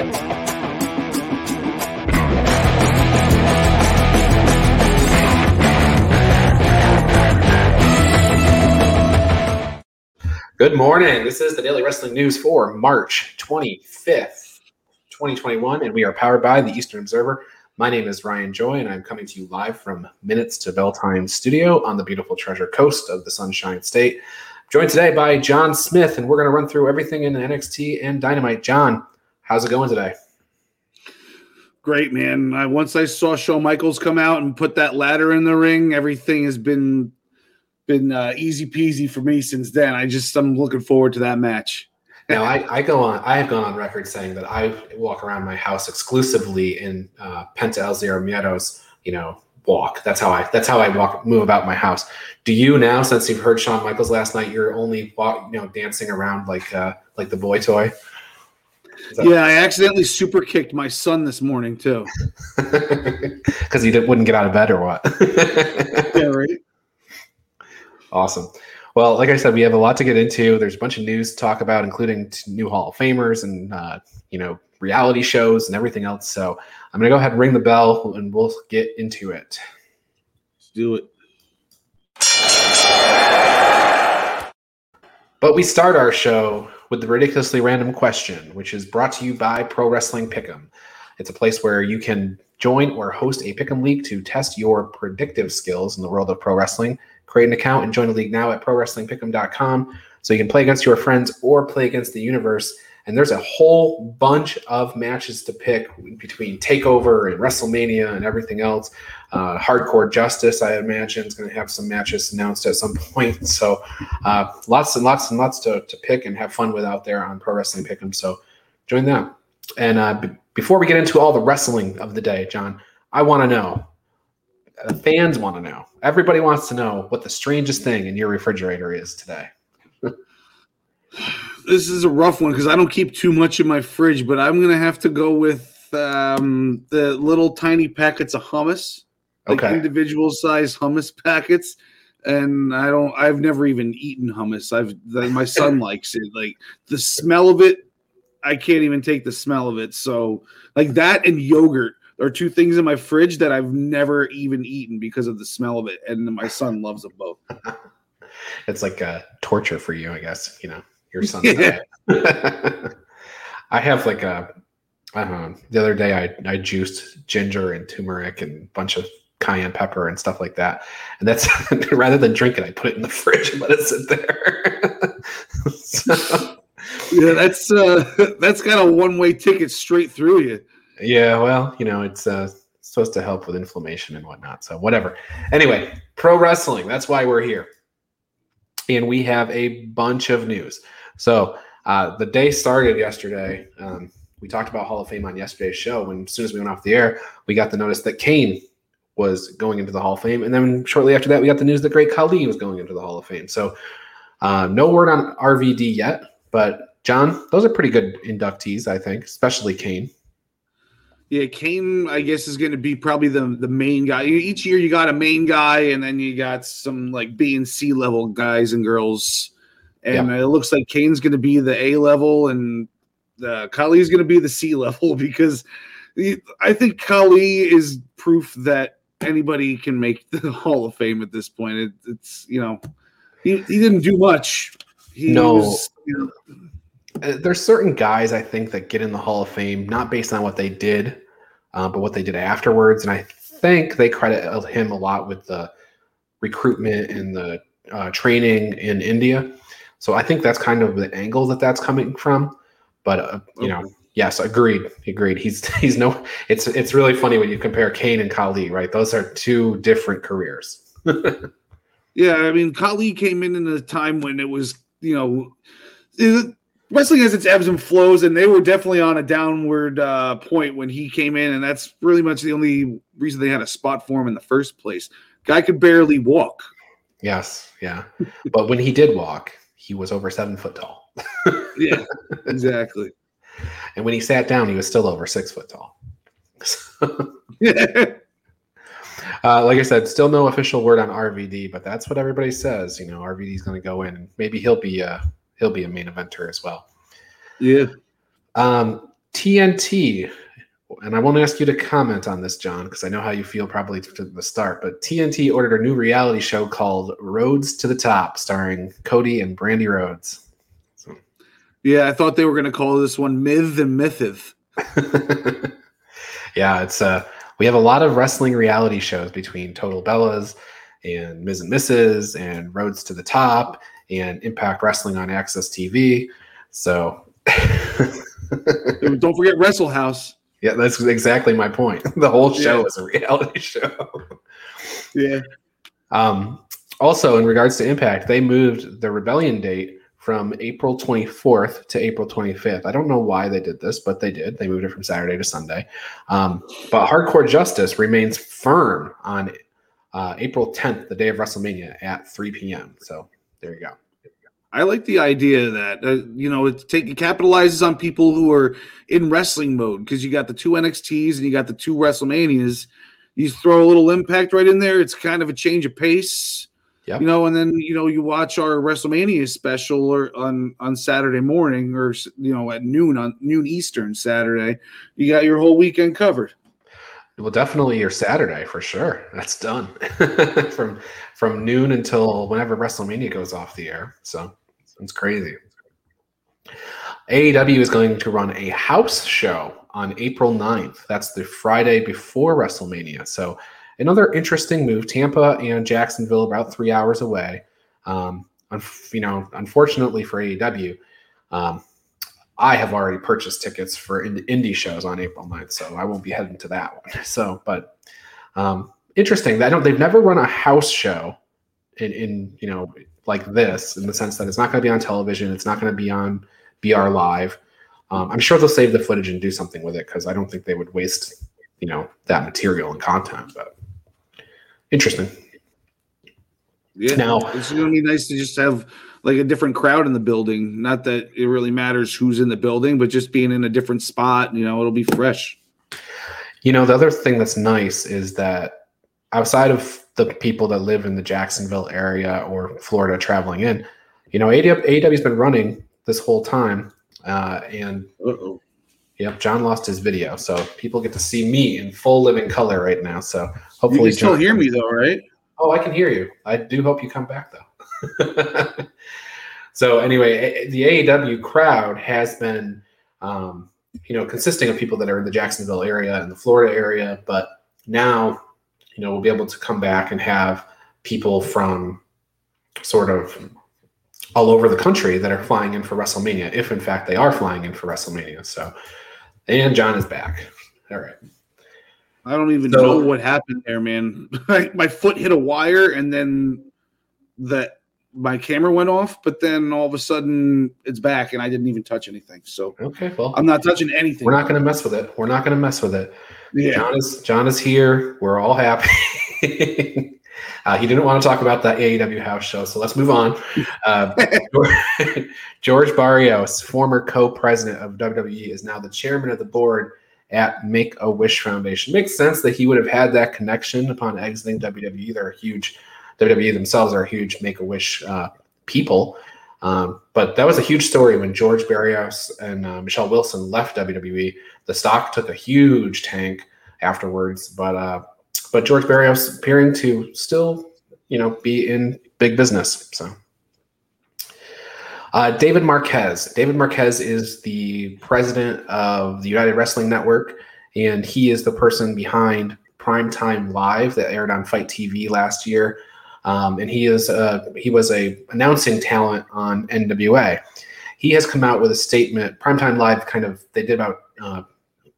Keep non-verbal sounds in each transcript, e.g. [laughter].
Good morning. This is the Daily Wrestling News for March 25th, 2021, and we are powered by the Eastern Observer. My name is Ryan Joy, and I'm coming to you live from Minutes to Bell Time Studio on the beautiful Treasure Coast of the Sunshine State. Joined today by John Smith, and we're going to run through everything in NXT and Dynamite. John, how's it going today? Great, man. I, once I saw Shawn Michaels come out and put that ladder in the ring, everything has been been uh, easy peasy for me since then. I just I'm looking forward to that match. Now I, I go on. I have gone on record saying that I walk around my house exclusively in uh, Penta El Zero Miedo's, you know, walk. That's how I. That's how I walk, move about my house. Do you now, since you've heard Shawn Michaels last night, you're only walk, you know, dancing around like uh, like the boy toy? That- yeah, I accidentally super kicked my son this morning too. [laughs] Because he wouldn't get out of bed or what? [laughs] yeah, right. Awesome. Well, like I said, we have a lot to get into. There's a bunch of news to talk about, including new Hall of Famers and uh, you know reality shows and everything else. So I'm gonna go ahead and ring the bell, and we'll get into it. Let's do it. But we start our show with the ridiculously random question, which is brought to you by Pro Wrestling Pick'em. It's a place where you can join or host a Pick'em league to test your predictive skills in the world of pro wrestling. Create an account and join a league now at prowrestlingpick'em.com so you can play against your friends or play against the universe. And there's a whole bunch of matches to pick between Takeover and WrestleMania and everything else. Uh, Hardcore Justice, I imagine, is going to have some matches announced at some [laughs] point. So uh, lots and lots and lots to, to pick and have fun with out there on Pro Wrestling Pick'em. So join them. And uh, b- before we get into all the wrestling of the day, John, I want to know the fans want to know. Everybody wants to know what the strangest thing in your refrigerator is today. [laughs] this is a rough one because I don't keep too much in my fridge, but I'm gonna have to go with um, the little tiny packets of hummus, like Okay. individual size hummus [laughs] packets. And I don't. I've never even eaten hummus. I've the, my son [laughs] likes it. Like the smell of it, I can't even take the smell of it. So like that and yogurt are two things in my fridge that I've never even eaten because of the smell of it. And my son loves them both. [laughs] It's like uh, torture for you, I guess. You know, your son's Yeah. [laughs] I have like a. I don't know. The other day, I I juiced ginger and turmeric and a bunch of cayenne pepper and stuff like that. And that's [laughs] rather than drink it, I put it in the [laughs] fridge and let it sit there. so, Yeah, that's uh that's got a one way ticket straight through you. Yeah, well, you know, it's uh, supposed to help with inflammation and whatnot. So, whatever. Anyway, pro wrestling. That's why we're here. And we have a bunch of news. So, uh, the day started yesterday. Um, we talked about Hall of Fame on yesterday's show. When as soon as we went off the air, we got the notice that Kane was going into the Hall of Fame. And then shortly after that, we got the news that Great Khali was going into the Hall of Fame. So, uh, no word on RVD yet. But, John, those are pretty good inductees, I think, especially Kane. Yeah, Kane, I guess, is going to be probably the the main guy. Each year, you got a main guy, and then you got some like B and C level guys and girls. And it looks like Kane's going to be the A level, and uh, Kali is going to be the C [laughs] level because he- I think Kali is proof that anybody can make the [laughs] Hall of Fame at this point. It, it's you know, he, he didn't do much. He No. was, you know, Uh, there's certain guys I think that get in the Hall of Fame not based on what they did, uh, but what they did afterwards. And I think they credit him a lot with the recruitment and the uh, training in India. So I think that's kind of the angle that that's coming from. But uh, you know, yes, agreed, agreed. He's [laughs] he's no. It's it's really funny when you compare Kane and Kali, right? Those are two different careers. [laughs] Yeah, I mean, Kali came in in a time when it was, you know, it- wrestling has its ebbs and flows, and they were definitely on a downward uh, point when he came in, and that's really much the only reason they had a spot for him in the first place. Guy could barely walk. Yes, yeah. but when he did walk, he was over seven foot tall. [laughs] Yeah, [laughs] exactly. And when he sat down, he was still over six foot tall. [laughs] uh, like I said, still no official word on RVD, but that's what everybody says. You know, RVD's going to go in, and maybe he'll be a he'll be a main eventer as well. yeah. Um, TNT, and I won't ask you to comment on this, John, because I know how you feel probably to the start. But TNT ordered a new reality show called Rhodes to the Top, starring Cody and Brandi Rhodes. So. Yeah, I thought they were going to call this one Myth and Mythith. [laughs] yeah, it's uh, we have a lot of wrestling reality shows between Total Bellas and Miz and Mrs. and Rhodes to the Top and Impact Wrestling on AXS TV. So [laughs] don't forget Wrestle House. Yeah, that's exactly my point. [laughs] The whole show yeah. is a reality [laughs] show. yeah. Um, also, in regards to Impact, they moved the Rebellion date from April 24th to April 25th. I don't know why they did this, but they did. They moved it from Saturday to Sunday. Um, but Hardcore Justice remains firm on uh, April 10th, the day of WrestleMania at 3 p.m. So there you go. I like the idea that uh, you know it take it capitalizes on people who are in wrestling mode because you got the two NXTs and you got the two WrestleManias. You throw a little impact right in there. It's kind of a change of pace. Yep. You know, and then you know you watch our WrestleMania special or on on Saturday morning or you know at noon on noon Eastern Saturday. You got your whole weekend covered. Well, definitely your Saturday for sure. That's done [laughs] from from noon until whenever WrestleMania goes off the air. So it's crazy. AEW is going to run a house show on April 9th. That's the Friday before WrestleMania. So another interesting move. Tampa and Jacksonville about three hours away. Um, you know, unfortunately for AEW, um, I have already purchased tickets for indie shows on April 9th, so I won't be heading to that one. [laughs] So, but um, interesting. I don't. They've never run a house show in, in you know like this in the sense that it's not going to be on television. It's not going to be on BR Live. Um, I'm sure they'll save the footage and do something with it because I don't think they would waste you know that material and content. But interesting. Yeah. Now it's going to be nice to just have like a different crowd in the building. Not that it really matters who's in the building, but just being in a different spot, you know, it'll be fresh. You know, the other thing that's nice is that outside of the people that live in the Jacksonville area or Florida traveling in, you know, AEW's been running this whole time. Uh, and Uh-oh. Yep, John lost his video, so people get to see me in full living color right now. So hopefully, you can still hear me though, right? Oh, I can hear you. I do hope you come back though. [laughs] so anyway, the AEW crowd has been, um, you know, consisting of people that are in the Jacksonville area and the Florida area, but now, you know, we'll be able to come back and have people from sort of all over the country that are flying in for WrestleMania, if in fact they are flying in for WrestleMania. So, and John is back. All right. I don't even so, know what happened there, man. [laughs] my foot hit a wire and then the my camera went off, but then all of a sudden it's back and I didn't even touch anything. So okay, well I'm not touching anything. We're not going to mess with it. We're not going to mess with it. Yeah. John is John is here. We're all happy. [laughs] uh, he didn't want to talk about the AEW house show, so let's move on. Uh, [laughs] George Barrios, former co-president of WWE, is now the chairman of the board at Make a Wish Foundation. Makes sense that he would have had that connection upon exiting WWE. They're a huge WWE themselves are a huge Make a Wish uh, people. Um, but that was a huge story when George Barrios and uh, Michelle Wilson left WWE. The stock took a huge tank afterwards, but uh, but George Barrios appearing to still, you know, be in big business. So. Uh, David Marquez. David Marquez is the president of the United Wrestling Network, and he is the person behind Primetime Live that aired on FITE TV last year. Um, and he is a, he was a announcing talent on NWA. He has come out with a statement. Primetime Live kind of they did about uh,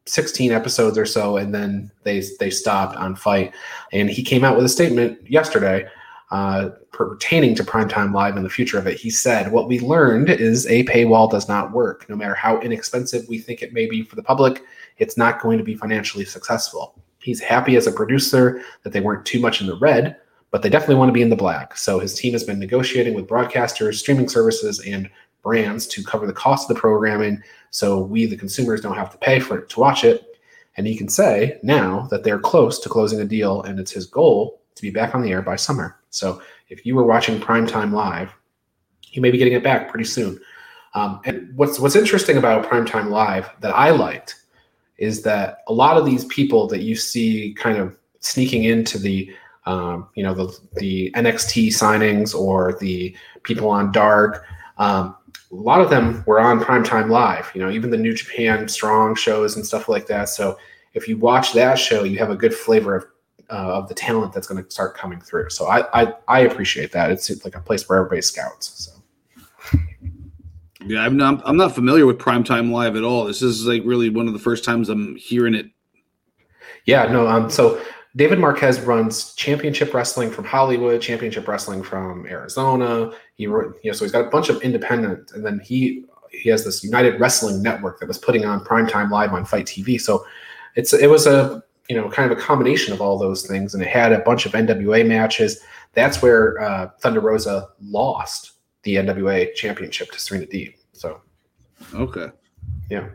16 episodes or so, and then they they stopped on FITE, And he came out with a statement yesterday uh, pertaining to Primetime Live and the future of it. He said, "What we learned is a paywall does not work. No matter how inexpensive we think it may be for the public, it's not going to be financially successful." He's happy as a producer that they weren't too much in the red but they definitely want to be in the black. So his team has been negotiating with broadcasters, streaming services, and brands to cover the cost of the programming so we, the consumers, don't have to pay for it to watch it. And he can say now that they're close to closing a deal and it's his goal to be back on the air by summer. So if you were watching Primetime Live, you may be getting it back pretty soon. Um, and what's what's interesting about Primetime Live that I liked is that a lot of these people that you see kind of sneaking into the um, you know the the NXT signings or the people on Dark. Um, a lot of them were on Primetime Live. You know, even the New Japan Strong shows and stuff like that. So if you watch that show, you have a good flavor of uh, of the talent that's going to start coming through. So I, I, I appreciate that. It's like a place where everybody scouts. So. Yeah, I'm not I'm not familiar with Primetime Live at all. This is like really one of the first times I'm hearing it. Yeah, no. Um, so David Marquez runs Championship Wrestling from Hollywood, Championship Wrestling from Arizona. He, wrote, you know, so he's got a bunch of independent, and then he he has this United Wrestling Network that was putting on Primetime Live on FITE TV. So it's it was a you know kind of a combination of all those things, and it had a bunch of NWA matches. That's where uh, Thunder Rosa lost the NWA Championship to Serena Deeb. So okay, yeah.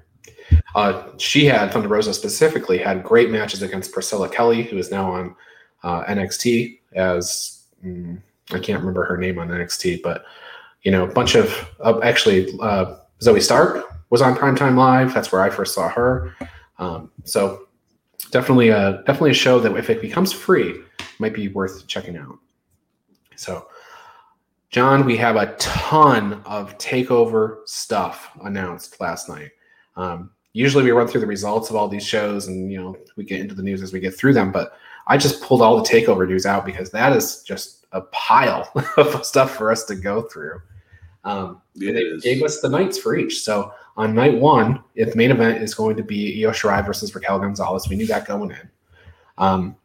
Uh, she had Thunder Rosa specifically had great matches against Priscilla Kelly, who is now on uh, NXT as mm, I can't remember her name on NXT, but you know, a bunch of uh, actually uh, Zoey Stark was on Primetime Live. That's where I first saw her. Um, so definitely a definitely a show that if it becomes free, might be worth checking out. So, John, we have a ton of takeover stuff announced last night. Um, usually we run through the results of all these shows and you know we get into the news as we get through them but i just pulled all the takeover news out because that is just a pile [laughs] of stuff for us to go through. Um, they gave us the nights for each. So on night one if main event is going to be Io Shirai versus Raquel Gonzalez we knew that going in. Um,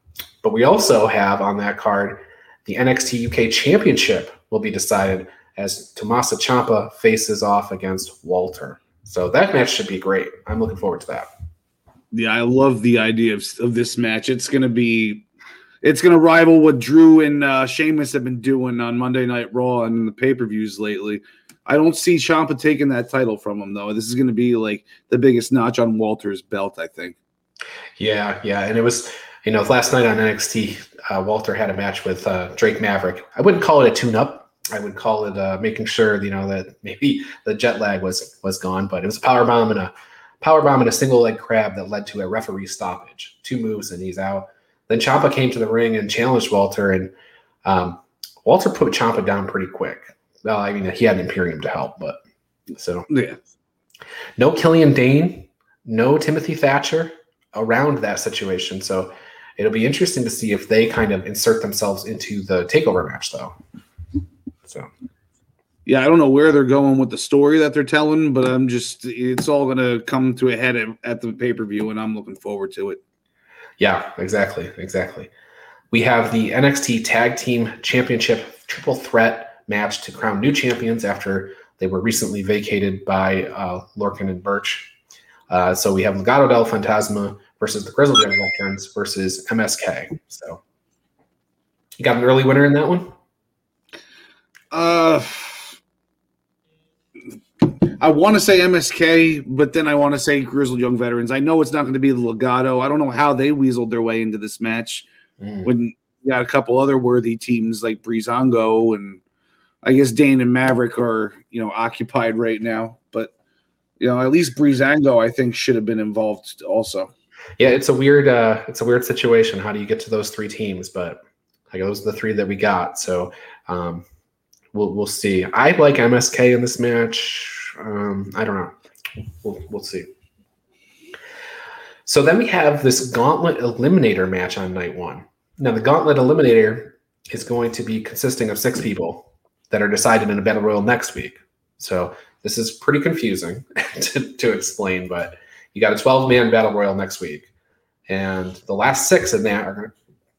but we also have on that card the NXT UK Championship will be decided as Tommaso Ciampa faces off against Walter so that match should be great. I'm looking forward to that. Yeah, I love the idea of, of this match. It's going to be, it's going to rival what Drew and uh, Sheamus have been doing on Monday Night Raw and the pay per views lately. I don't see Ciampa taking that title from him though. This is going to be like the biggest notch on Walter's belt, I think. Yeah, yeah, and it was you know last night on NXT, uh, Walter had a match with uh, Drake Maverick. I wouldn't call it a tune-up I would call it uh, making sure you know that maybe the jet lag was was gone, but it was a power bomb and a power bomb and a single leg crab that led to a referee stoppage. Two moves and he's out. Then Ciampa came to the ring and challenged Walter, and um, Walter put Ciampa down pretty quick. Well, I mean he had Imperium to help, but so yeah. No Killian Dain, no Timothy Thatcher around that situation. So it'll be interesting to see if they kind of insert themselves into the takeover match, though. So, yeah, I don't know where they're going with the story that they're telling, but I'm just it's all going to come to a head at, at the pay per view, and I'm looking forward to it. Yeah, exactly, exactly. We have the NXT Tag Team Championship Triple Threat match to crown new champions after they were recently vacated by uh, Lorcan and Birch. Uh, so we have Legado del Fantasma versus the Grizzled Veterans versus MSK. So you got an early winner in that one? Uh, I want to say MSK, but then I want to say Grizzled Young Veterans. I know it's not going to be the Legado. I don't know how they weaseled their way into this match mm. when you got a couple other worthy teams like Breezango and I guess Dane and Maverick are you know occupied right now. But you know at least Breezango I think should have been involved also. Yeah, it's a weird uh, it's a weird situation. How do you get to those three teams? But like those are the three that we got. So um, we'll we'll see. I like MSK in this match. Um, I don't know. We'll we'll see. So then we have this Gauntlet Eliminator match on night one. Now the Gauntlet Eliminator is going to be consisting of six people that are decided in a battle royal next week. So this is pretty confusing [laughs] to, to explain, but you got a 12 man battle royal next week, and the last six in that are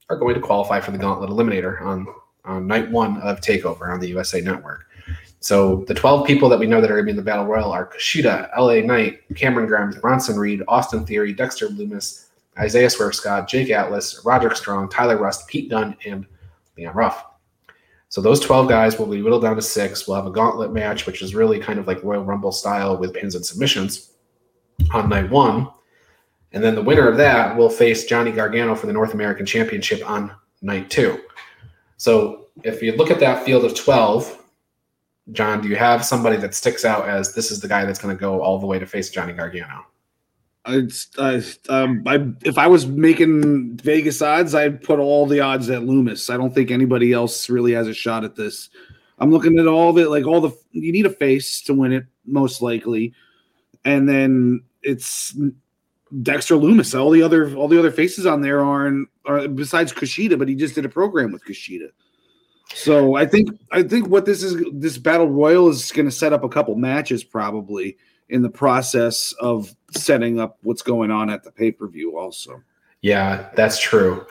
are going to qualify for the Gauntlet Eliminator on on night one of Takeover on the USA Network. So the 12 people that we know that are going to be in the Battle Royal are Kushida, LA Knight, Cameron Grimes, Bronson Reed, Austin Theory, Dexter Lumis, Isaiah Swerve Scott, Jake Atlas, Roderick Strong, Tyler Rust, Pete Dunne, and Leon Ruff. So those 12 guys will be whittled down to six. We'll have a gauntlet match, which is really kind of like Royal Rumble style with pins and submissions on night one. And then the winner of that will face Johnny Gargano for the North American Championship on night two. So if you look at that field of 12, John, do you have somebody that sticks out as this is the guy that's going to go all the way to face Johnny Gargano? It's, uh, um, I, if I was making Vegas odds, I'd put all the odds at Lumis. I don't think anybody else really has a shot at this. I'm looking at all it, like all the you need a face to win it, most likely, and then it's Dexter Lumis. All the other all the other faces on there aren't are besides Kushida, but he just did a program with Kushida. So I think I think what this is this battle royal is going to set up a couple matches probably in the process of setting up what's going on at the pay per view. Also, yeah, that's true.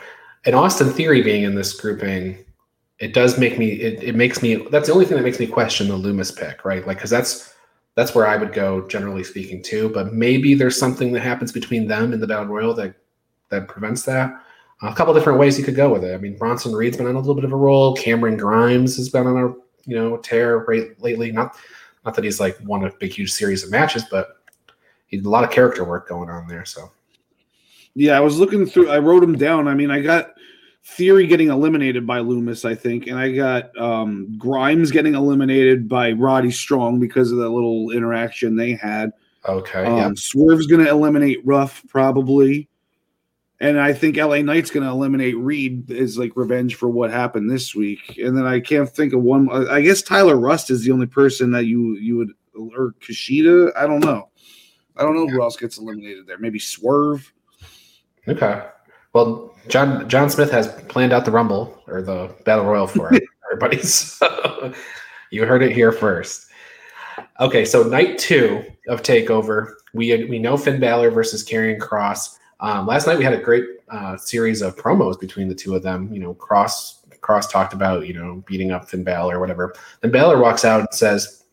And Austin Theory being in this grouping, it does make me. It, it makes me. That's the only thing that makes me question the Lumis pick, right? Like, because that's that's where I would go generally speaking too. But maybe there's something that happens between them and the battle royal that that prevents that a couple different ways you could go with it. I mean, Bronson Reed's been on a little bit of a roll. Cameron Grimes has been on a you know tear right lately. Not not that he's like won a big huge series of matches, but he's a lot of character work going on there. So yeah, I was looking through. I wrote him down. I mean, I got Theory getting eliminated by Lumis, I think, and I got um, Grimes getting eliminated by Roddy Strong because of that little interaction they had. Okay. Um, yeah. Swerve's going to eliminate Ruff probably. And I think LA Knight's going to eliminate Reed as like revenge for what happened this week. And then I can't think of one. I guess Tyler Rust is the only person that you you would or Kushida. I don't know. I don't know who else gets eliminated there. Maybe Swerve. Okay. Well, John John Smith has planned out the Rumble or the Battle Royal for [laughs] everybody. So [laughs] you heard it here first. Okay, so night two of Takeover, we we know Finn Balor versus Karrion Kross. Um, last night we had a great uh, series of promos between the two of them. You know, Cross Kross talked about you know beating up Finn Balor or whatever. Then Balor walks out and says,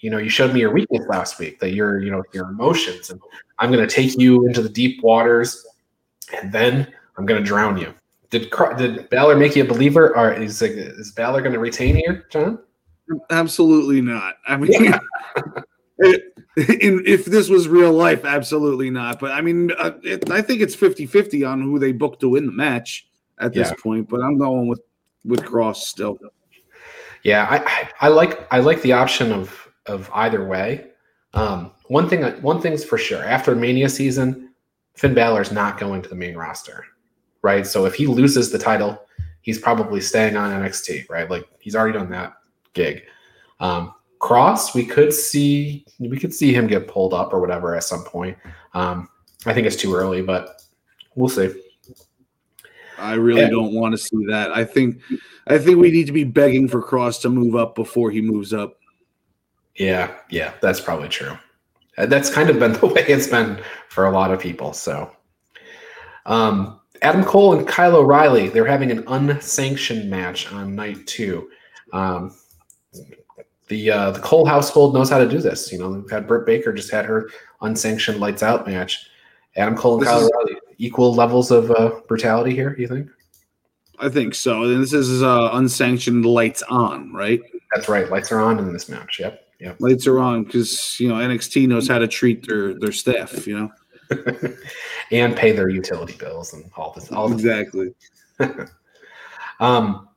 "You know, you showed me your weakness last week. That you're you know your emotions, and I'm going to take you into the deep waters, and then I'm going to drown you." Did did Balor make you a believer, or is is Balor going to retain here, John? Absolutely not. I mean. [laughs] [laughs] in, if this was real life, absolutely not. But I mean, uh, it, I think it's 50 50 on who they book to win the match at this yeah. point. But I'm going with with Kross still. Yeah, I, I like I like the option of of either way. Um, one thing one thing's for sure. After Mania season, Finn Balor's not going to the main roster, right? So if he loses the title, he's probably staying on NXT, right? Like he's already done that gig. Um, Kross, we could see we could see him get pulled up or whatever at some point. Um, I think it's too early, but we'll see. I really and, don't want to see that. I think I think we need to be begging for Kross to move up before he moves up. Yeah, yeah, that's probably true. That's kind of been [laughs] the way it's been for a lot of people. So, um, Adam Cole and Kyle O'Reilly, they're having an unsanctioned match on night two. Um, the uh, the Cole household knows how to do this. You know, we've had Britt Baker just had her unsanctioned lights out match. Adam Cole and this Kyle O'Reilly, equal levels of uh, brutality here. You think? I think so. And this is uh, unsanctioned lights on, right? That's right. Lights are on in this match. Yep. Yep. Lights are on because you know NXT knows how to treat their their staff. You know, [laughs] and pay their utility bills and all this. All exactly. [laughs] um.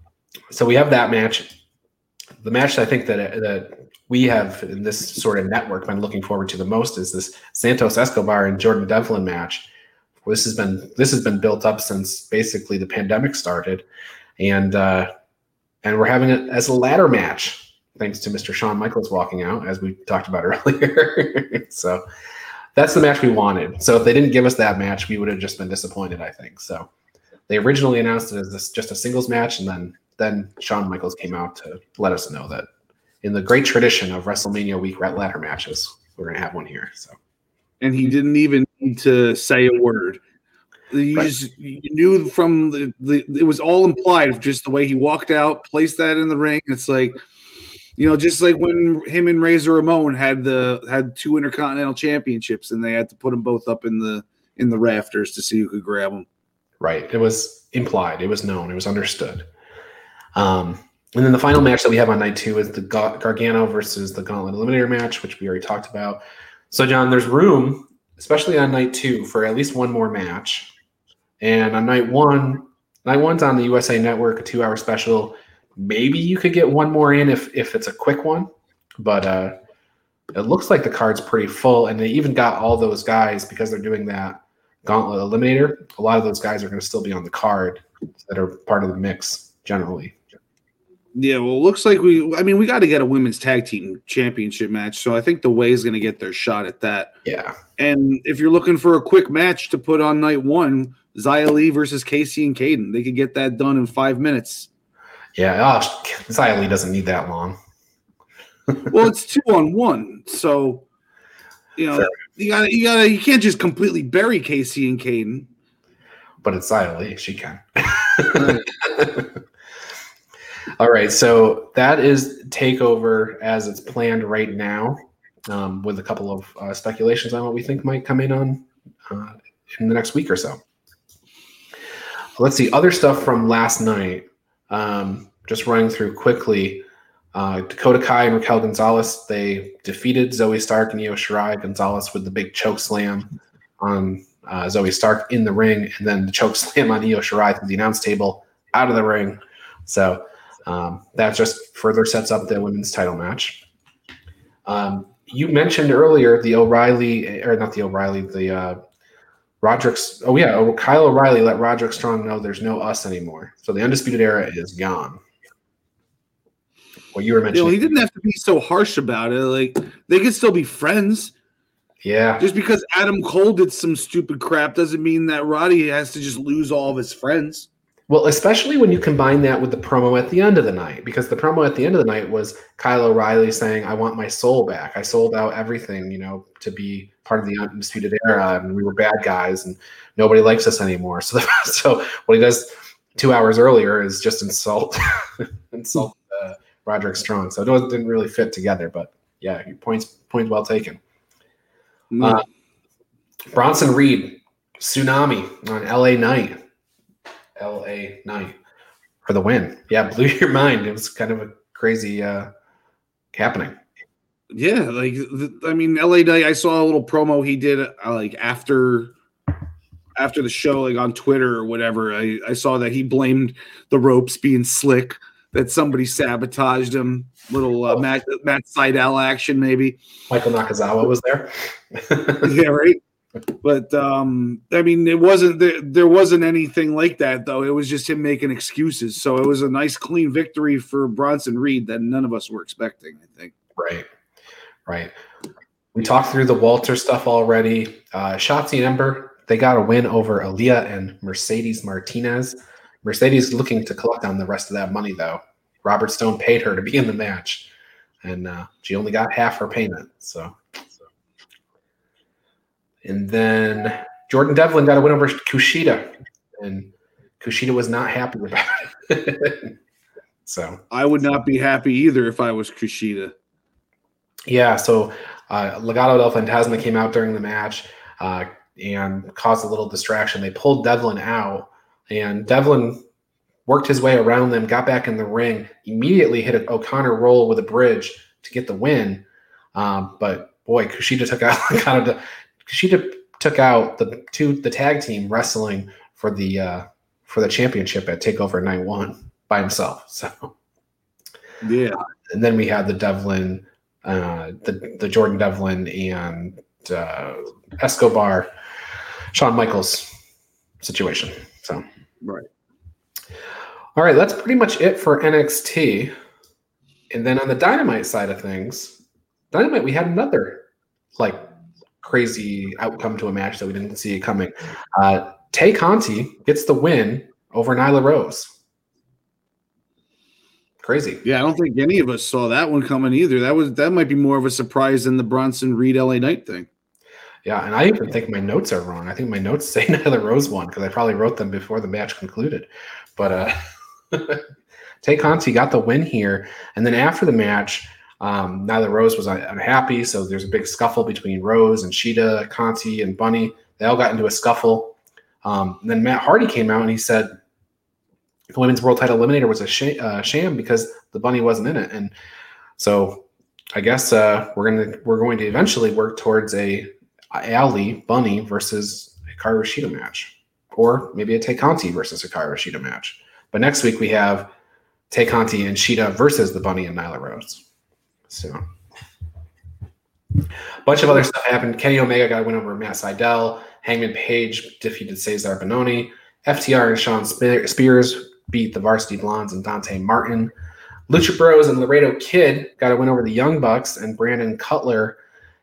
So we have that match the match I think that that we have in this sort of network been looking forward to the most is this Santos Escobar and Jordan Devlin match. This has been this has been built up since basically the pandemic started, and uh, and we're having it as a ladder match thanks to Mr. Shawn Michaels walking out as we talked about [laughs] earlier. so that's the match we wanted. So if they didn't give us that match, we would have just been disappointed. I think so. They originally announced it as this, just a singles match, and then then Shawn Michaels came out to let us know that in the great tradition of WrestleMania week ladder matches, we're going to have one here. So, and he didn't even need to say a word. You right. just you knew from the, the it was all implied just the way he walked out, placed that in the ring. It's like you know, just like when him and Razor Ramon had the had two intercontinental championships, and they had to put them both up in the in the rafters to see who could grab them. Right. It was implied. It was known. It was understood. Um, and then the final match that we have on night two is the Gargano versus the Gauntlet Eliminator match, which we already talked about. So, John, there's room, especially on night two, for at least one more match. And on night one, night one's on the USA Network, a two-hour special. Maybe you could get one more in if if it's a quick one. but uh, it looks like the card's pretty full, and they even got all those guys because they're doing that gauntlet eliminator. A lot of those guys are going to still be on the card that are part of the mix generally. Yeah, well, it looks like we. I mean, we got to get a women's tag team championship match, so I think the way is going to get their shot at that. Yeah, and if you're looking for a quick match to put on night one, Xia Li versus Kacy and Kayden, they could get that done in five minutes. Yeah, oh, Xia doesn't need that long. well, it's two on one, so you know Fair. you got you got you can't just completely bury Kacy and Kayden. But it's Xia she can. [laughs] All right, so that is takeover as it's planned right now, um, with a couple of uh, speculations on what we think might come in on uh, in the next week or so. Let's see other stuff from last night. Um, just running through quickly. Uh, Dakota Kai and Raquel Gonzalez they defeated Zoey Stark and Io Shirai. Gonzalez with the big choke slam on uh, Zoey Stark in the ring, and then the choke [laughs] slam on Io Shirai through the announce table out of the ring. So um, that just further sets up the women's title match. Um, you mentioned earlier the O'Reilly, or not the O'Reilly, the uh, Roderick's. Oh yeah, oh, Kyle O'Reilly let Roderick Strong know there's no us anymore. So the undisputed era is gone. What you were mentioning. You know, he didn't have to be so harsh about it. Like they could still be friends. Yeah. Just because Adam Cole did some stupid crap doesn't mean that Roddy has to just lose all of his friends. Well, especially when you combine that with the promo at the end of the night, because the promo at the end of the night was Kyle O'Reilly saying, I want my soul back. I sold out everything, you know, to be part of the undisputed era, and we were bad guys, and nobody likes us anymore. [laughs] So, so what he does two hours earlier is just insult, [laughs] insult uh, Roderick Strong. So it didn't really fit together, but yeah, points, point well taken. Mm. Uh, Bronson Reed, Tsunami on LA Knight LA Knight for the win. Yeah, blew [laughs] your mind. It was kind of a crazy uh, happening. Yeah, like I mean, LA Knight. I saw a little promo he did uh, like after after the show, like on Twitter or whatever. I, I saw that he blamed the ropes being slick, that somebody sabotaged him. Little uh, oh. Matt Matt Sydal action, maybe. Michael Nakazawa was there. [laughs] yeah, right but um, I mean, it wasn't there, there wasn't anything like that though. It was just him making excuses. So it was a nice, clean victory for Bronson Reed that none of us were expecting. I think. Right, right. We talked through the Walter stuff already. Uh, Shotzi and Ember they got a win over Aliyah and Mercedes Martinez. Mercedes looking to collect on the rest of that money though. Robert Stone paid her to be in the match, and uh, she only got half her payment. So and then Jordan Devlin got a win over Kushida, and Kushida was not happy about it. [laughs] so I would not be happy either if I was Kushida. Yeah, so uh, Legado del Fantasma came out during the match uh, and caused a little distraction. They pulled Devlin out, and Devlin worked his way around them, got back in the ring, immediately hit an O'Connor roll with a bridge to get the win. Um, but boy, Kushida took out [laughs] Legado she took out the two the tag team wrestling for the uh, for the championship at Takeover Night One by himself. [laughs] So yeah, and then we had the Devlin, uh, the the Jordan Devlin and uh, Escobar, Shawn Michaels situation. So right. All right, that's pretty much it for NXT. And then on the Dynamite side of things, Dynamite, we had another like crazy outcome to a match that we didn't see it coming. Uh, Tay Conti gets the win over Nyla Rose. Crazy. Yeah, I don't think any of us saw that one coming either. That was that might be more of a surprise than the Bronson Reed LA Knight thing. Yeah, and I even think my notes are wrong. I think my notes [laughs] say Nyla Rose won because I probably wrote them before the match concluded. But uh [laughs] Tay Conti got the win here. And then after the match, um, Nyla Rose was unhappy, so there's a big scuffle between Rose and Shida, Conti, and Bunny. They all got into a scuffle. Um, then Matt Hardy came out and he said the women's world title eliminator was a sh- uh, sham because the Bunny wasn't in it, and so I guess uh, we're gonna we're going to eventually work towards a Ali Bunny versus Hikaru Shida match, or maybe a Tay Conti versus Hikaru Shida match. But next week we have Tay Conti and Shida versus the Bunny and Nyla Rose. So A bunch of other stuff happened. Kenny Omega got a win over Matt Sydal. Hangman Page defeated Cezar Bononi. FTR and Shawn Spears beat the Varsity Blondes and Dante Martin. Lucha Bros and Laredo Kid got a win over the Young Bucks and Brandon Cutler.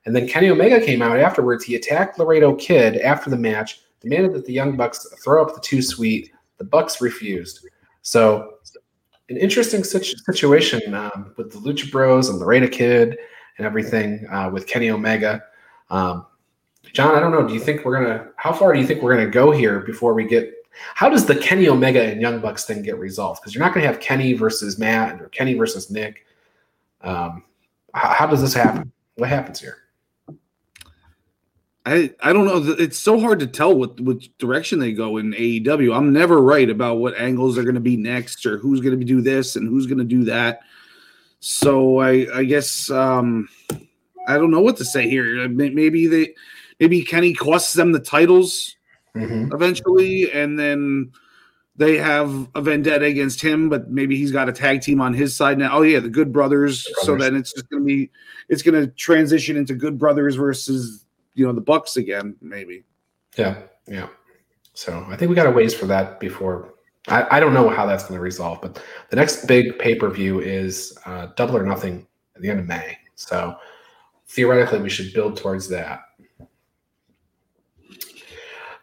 And then Kenny Omega came out afterwards. He attacked Laredo Kid after the match, demanded that the Young Bucks throw up the two sweet. The Bucks refused. So, an interesting situation um, with the Lucha Bros and Laredo Kid and everything uh, with Kenny Omega. Um, John, I don't know. Do you think we're gonna? How far do you think we're gonna go here before we get? How does the Kenny Omega and Young Bucks thing get resolved? Because you're not gonna have Kenny versus Matt or Kenny versus Nick. Um, how, how does this happen? What happens here? I I don't know. It's so hard to tell what which direction they go in AEW. I'm never right about what angles are going to be next or who's going to do this and who's going to do that. So I I guess um I don't know what to say here. Maybe they maybe Kenny costs them the titles mm-hmm. eventually, and then they have a vendetta against him, but maybe he's got a tag team on his side now. Oh yeah, the Good Brothers. brothers. So then it's just gonna be it's gonna transition into Good Brothers versus you know the Bucks again, maybe. Yeah, yeah. So I think we got a ways for that before. I, I don't know how that's going to resolve, but the next big pay per view is uh, Double or Nothing at the end of May. So theoretically, we should build towards that.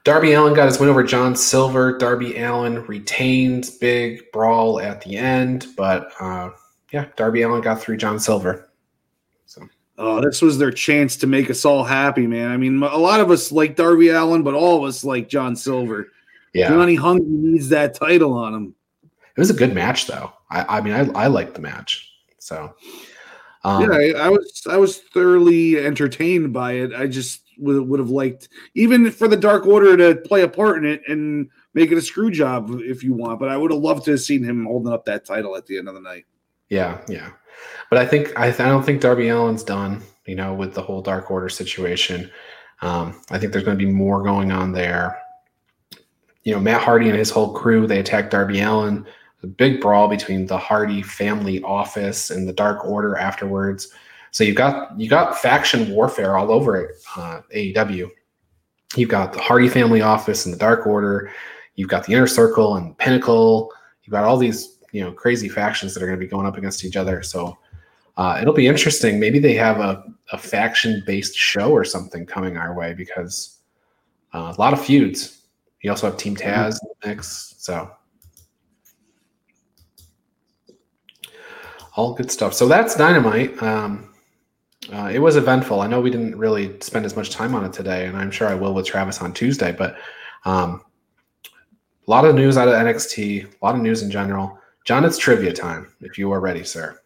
Darby Allin got his win over John Silver. Darby Allin retained big brawl at the end, but uh, yeah, Darby Allin got through John Silver. Oh, this was their chance to make us all happy, man. I mean, a lot of us like Darby Allin, but all of us like John Silver. Yeah, Johnny Hungie needs that title on him. It was a good match, though. I, I mean, I, I liked the match. So, um, yeah, I, I was I was thoroughly entertained by it. I just would, would have liked even for the Dark Order to play a part in it and make it a screw job if you want. But I would have loved to have seen him holding up that title at the end of the night. Yeah, yeah. But I think I, I don't think Darby Allin's done. You know, with the whole Dark Order situation, um, I think there's going to be more going on there. You know, Matt Hardy and his whole crew they attacked Darby Allin. A big brawl between the Hardy family office and the Dark Order afterwards. So you've got you got faction warfare all over uh, AEW. You've got the Hardy Family Office and the Dark Order. You've got the Inner Circle and Pinnacle. You've got all these you know crazy factions that are going to be going up against each other. So uh, it'll be interesting. Maybe they have a, a faction based show or something coming our way because uh, a lot of feuds. You also have Team Taz mm-hmm. in the mix. So all good stuff. So that's Dynamite. Um, uh, it was eventful. I know we didn't really spend as much time on it today, and I'm sure I will with Travis on Tuesday. But um, a lot of news out of NXT, a lot of news in general. John, it's trivia time. If you are ready, sir.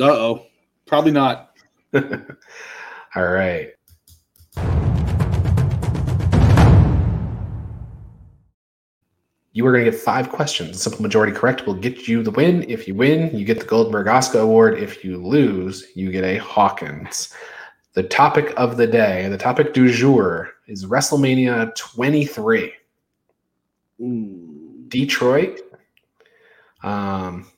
Uh oh, probably not. [laughs] All right. You are going to get five questions. Simple majority correct will get you the win. If you win, you get the Goldberg Oscar Award. If you lose, you get a Hawkins. The topic of the day, the topic du jour, is WrestleMania 23. Ooh. Detroit. Um,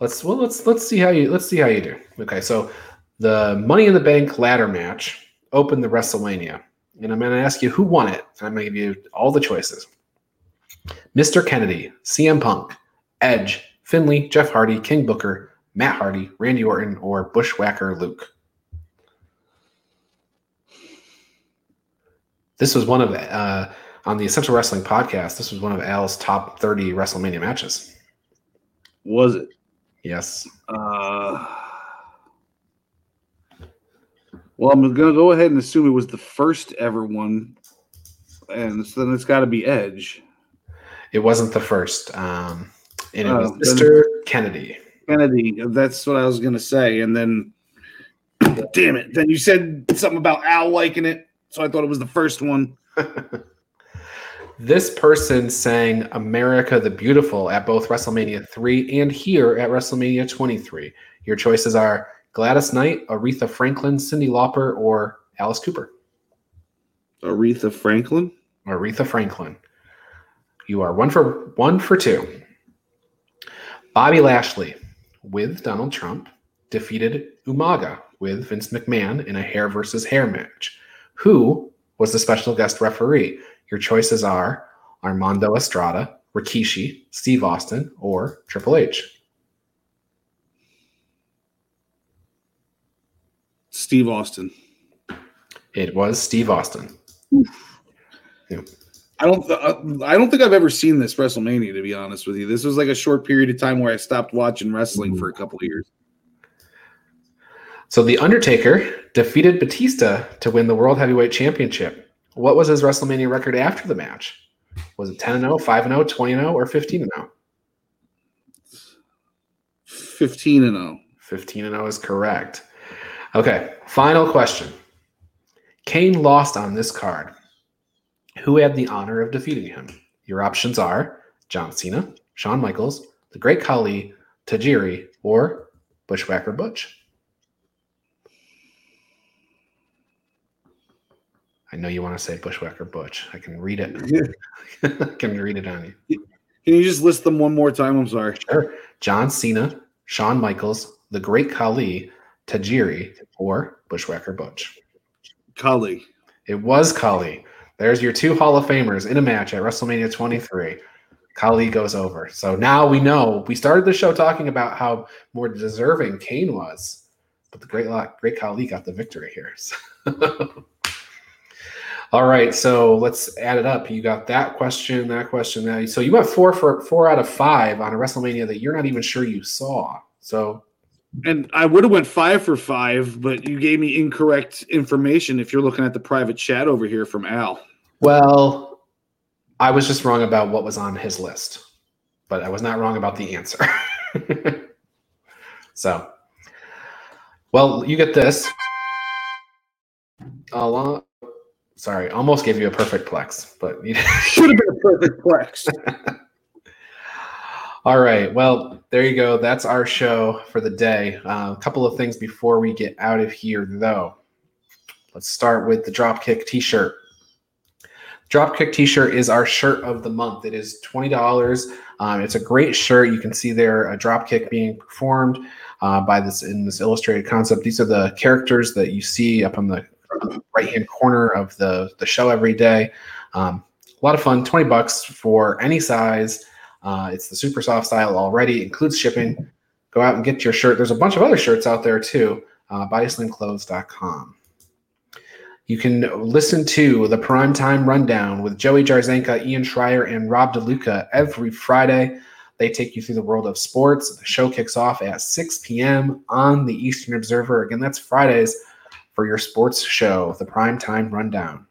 let's well let's let's see how you let's see how you do. Okay, so the Money in the Bank ladder match opened the WrestleMania, and I'm going to ask you who won it, and I'm going to give you all the choices. Mr. Kennedy, CM Punk, Edge, Finlay, Jeff Hardy, King Booker, Matt Hardy, Randy Orton, or Bushwhacker Luke. This was one of uh, on the Essential Wrestling podcast. This was one of Al's top thirty WrestleMania matches. Was it? Yes. Uh, well, I'm gonna go ahead and assume it was the first ever one, and so then it's got to be Edge. It wasn't the first. Um, and it was oh, Mr. Kennedy. Kennedy. That's what I was going to say. And then, damn it. Then you said something about Al liking it. So I thought it was the first one. [laughs] this person sang America the Beautiful at both WrestleMania 3 and here at WrestleMania 23. Your choices are Gladys Knight, Aretha Franklin, Cyndi Lauper, or Alice Cooper. Aretha Franklin? Aretha Franklin. You are one for one for two. Bobby Lashley with Donald Trump defeated Umaga with Vince McMahon in a hair versus hair match. Who was the special guest referee? Your choices are Armando Estrada, Rikishi, Steve Austin, or Triple H. Steve Austin. It was Steve Austin. Yeah. I don't. Uh, I don't think I've ever seen this WrestleMania. To be honest with you, this was like a short period of time where I stopped watching wrestling for a couple of years. So the Undertaker defeated Batista to win the World Heavyweight Championship. What was his WrestleMania record after the match? Was it 10 0, 5 0, 20 0, or 15 0? 15 and 0. 15 and 0 is correct. Okay, final question. Kane lost on this card. Who had the honor of defeating him? Your options are John Cena, Shawn Michaels, the Great Khali, Tajiri, or Bushwhacker Butch. I know you want to say Bushwhacker Butch. I can read it. Yeah. [laughs] I can read it on you. Can you just list them one more time? I'm sorry. Sure. John Cena, Shawn Michaels, the Great Khali, Tajiri, or Bushwhacker Butch. Khali. It was Khali. There's your two Hall of Famers in a match at WrestleMania 23. Khali goes over. So now we know. We started the show talking about how more deserving Kane was, but the great great Khali got the victory here. [laughs] So All right, so let's add it up. You got that question, that question, that. So you went four for four out of five on a WrestleMania that you're not even sure you saw. So, and I would have went five for five, but you gave me incorrect information. If you're looking at the private chat over here from Al. Well, I was just wrong about what was on his list, but I was not wrong about the answer. [laughs] so, well, you get this. A Sorry, almost gave you a perfect plex, but you [laughs] should have been a perfect plex. [laughs] All right. Well, there you go. That's our show for the day. Uh, a couple of things before we get out of here, though. Let's start with the Dropkick t shirt. Dropkick t shirt is our shirt of the month. It is $20. Um, it's a great shirt. You can see there a dropkick being performed uh, by this in this illustrated concept. These are the characters that you see up on the right hand corner of the the show every day. Um, a lot of fun. Twenty bucks for any size. Uh, it's the super soft style already. Includes shipping. Go out and get your shirt. There's a bunch of other shirts out there too. Uh, BodySlamClothes.com. You can listen to the Primetime Rundown with Joey Jarzenka, Ian Schreier, and Rob DeLuca every Friday. They take you through the world of sports. The show kicks off at 6 p.m. on the Eastern Observer. Again, that's Fridays for your sports show, the Primetime Rundown.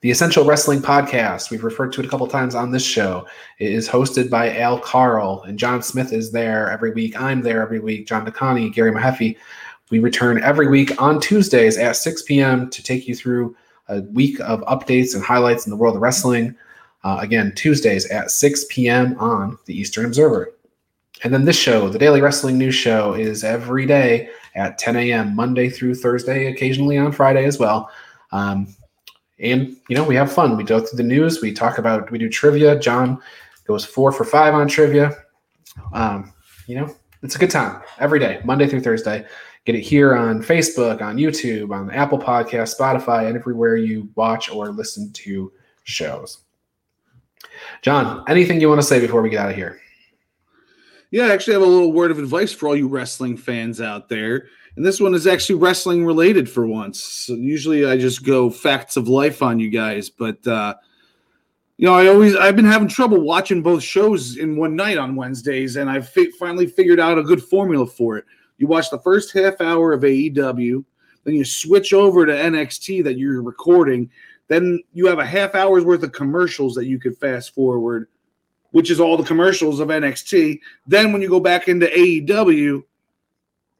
The Essential Wrestling Podcast, we've referred to it a couple times on this show. It is hosted by Al Carl, and John Smith is there every week. I'm there every week. John DeConi, Gary Mahaffey. We return every week on Tuesdays at 6 p.m. to take you through a week of updates and highlights in the world of wrestling. Uh, again, Tuesdays at 6 p.m. on the Eastern Observer. And then this show, the Daily Wrestling News Show, is every day at 10 a.m. Monday through Thursday, occasionally on Friday as well. Um, and you know, we have fun. We go through the news. We talk about. We do trivia. John goes four for five on trivia. Um, you know, it's a good time every day, Monday through Thursday. Get it here on Facebook, on YouTube, on the Apple Podcast, Spotify, and everywhere you watch or listen to shows. John, anything you want to say before we get out of here? Yeah, I actually have a little word of advice for all you wrestling fans out there. And this one is actually wrestling related for once. So usually I just go facts of life on you guys, but uh you know, I always I've been having trouble watching both shows in one night on Wednesdays, and I've fi- finally figured out a good formula for it. You watch the first half hour of AEW, then you switch over to NXT that you're recording, then you have a half hour's worth of commercials that you could fast forward which is all the commercials of NXT. Then when you go back into AEW,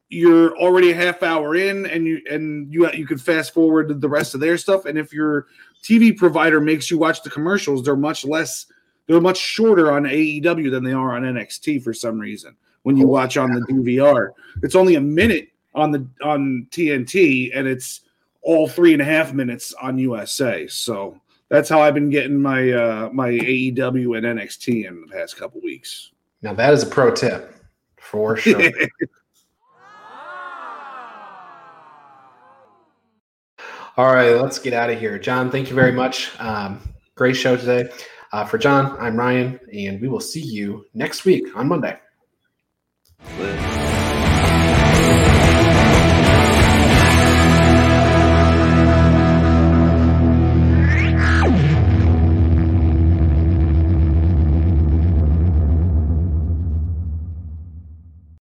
you're already a half hour in, and you and you you can fast forward the rest of their stuff. And if your TV provider makes you watch the commercials, they're much less, they're much shorter on AEW than they are on NXT for some reason. When you watch on the DVR, it's only a minute on the on TNT, and it's all three and a half minutes on USA. So that's how I've been getting my uh, my AEW and NXT in the past couple weeks. Now that is a pro tip for [laughs] sure. All right, let's get out of here. John, thank you very much. Um, great show today. Uh, for John, I'm Ryan, and we will see you next week on Monday.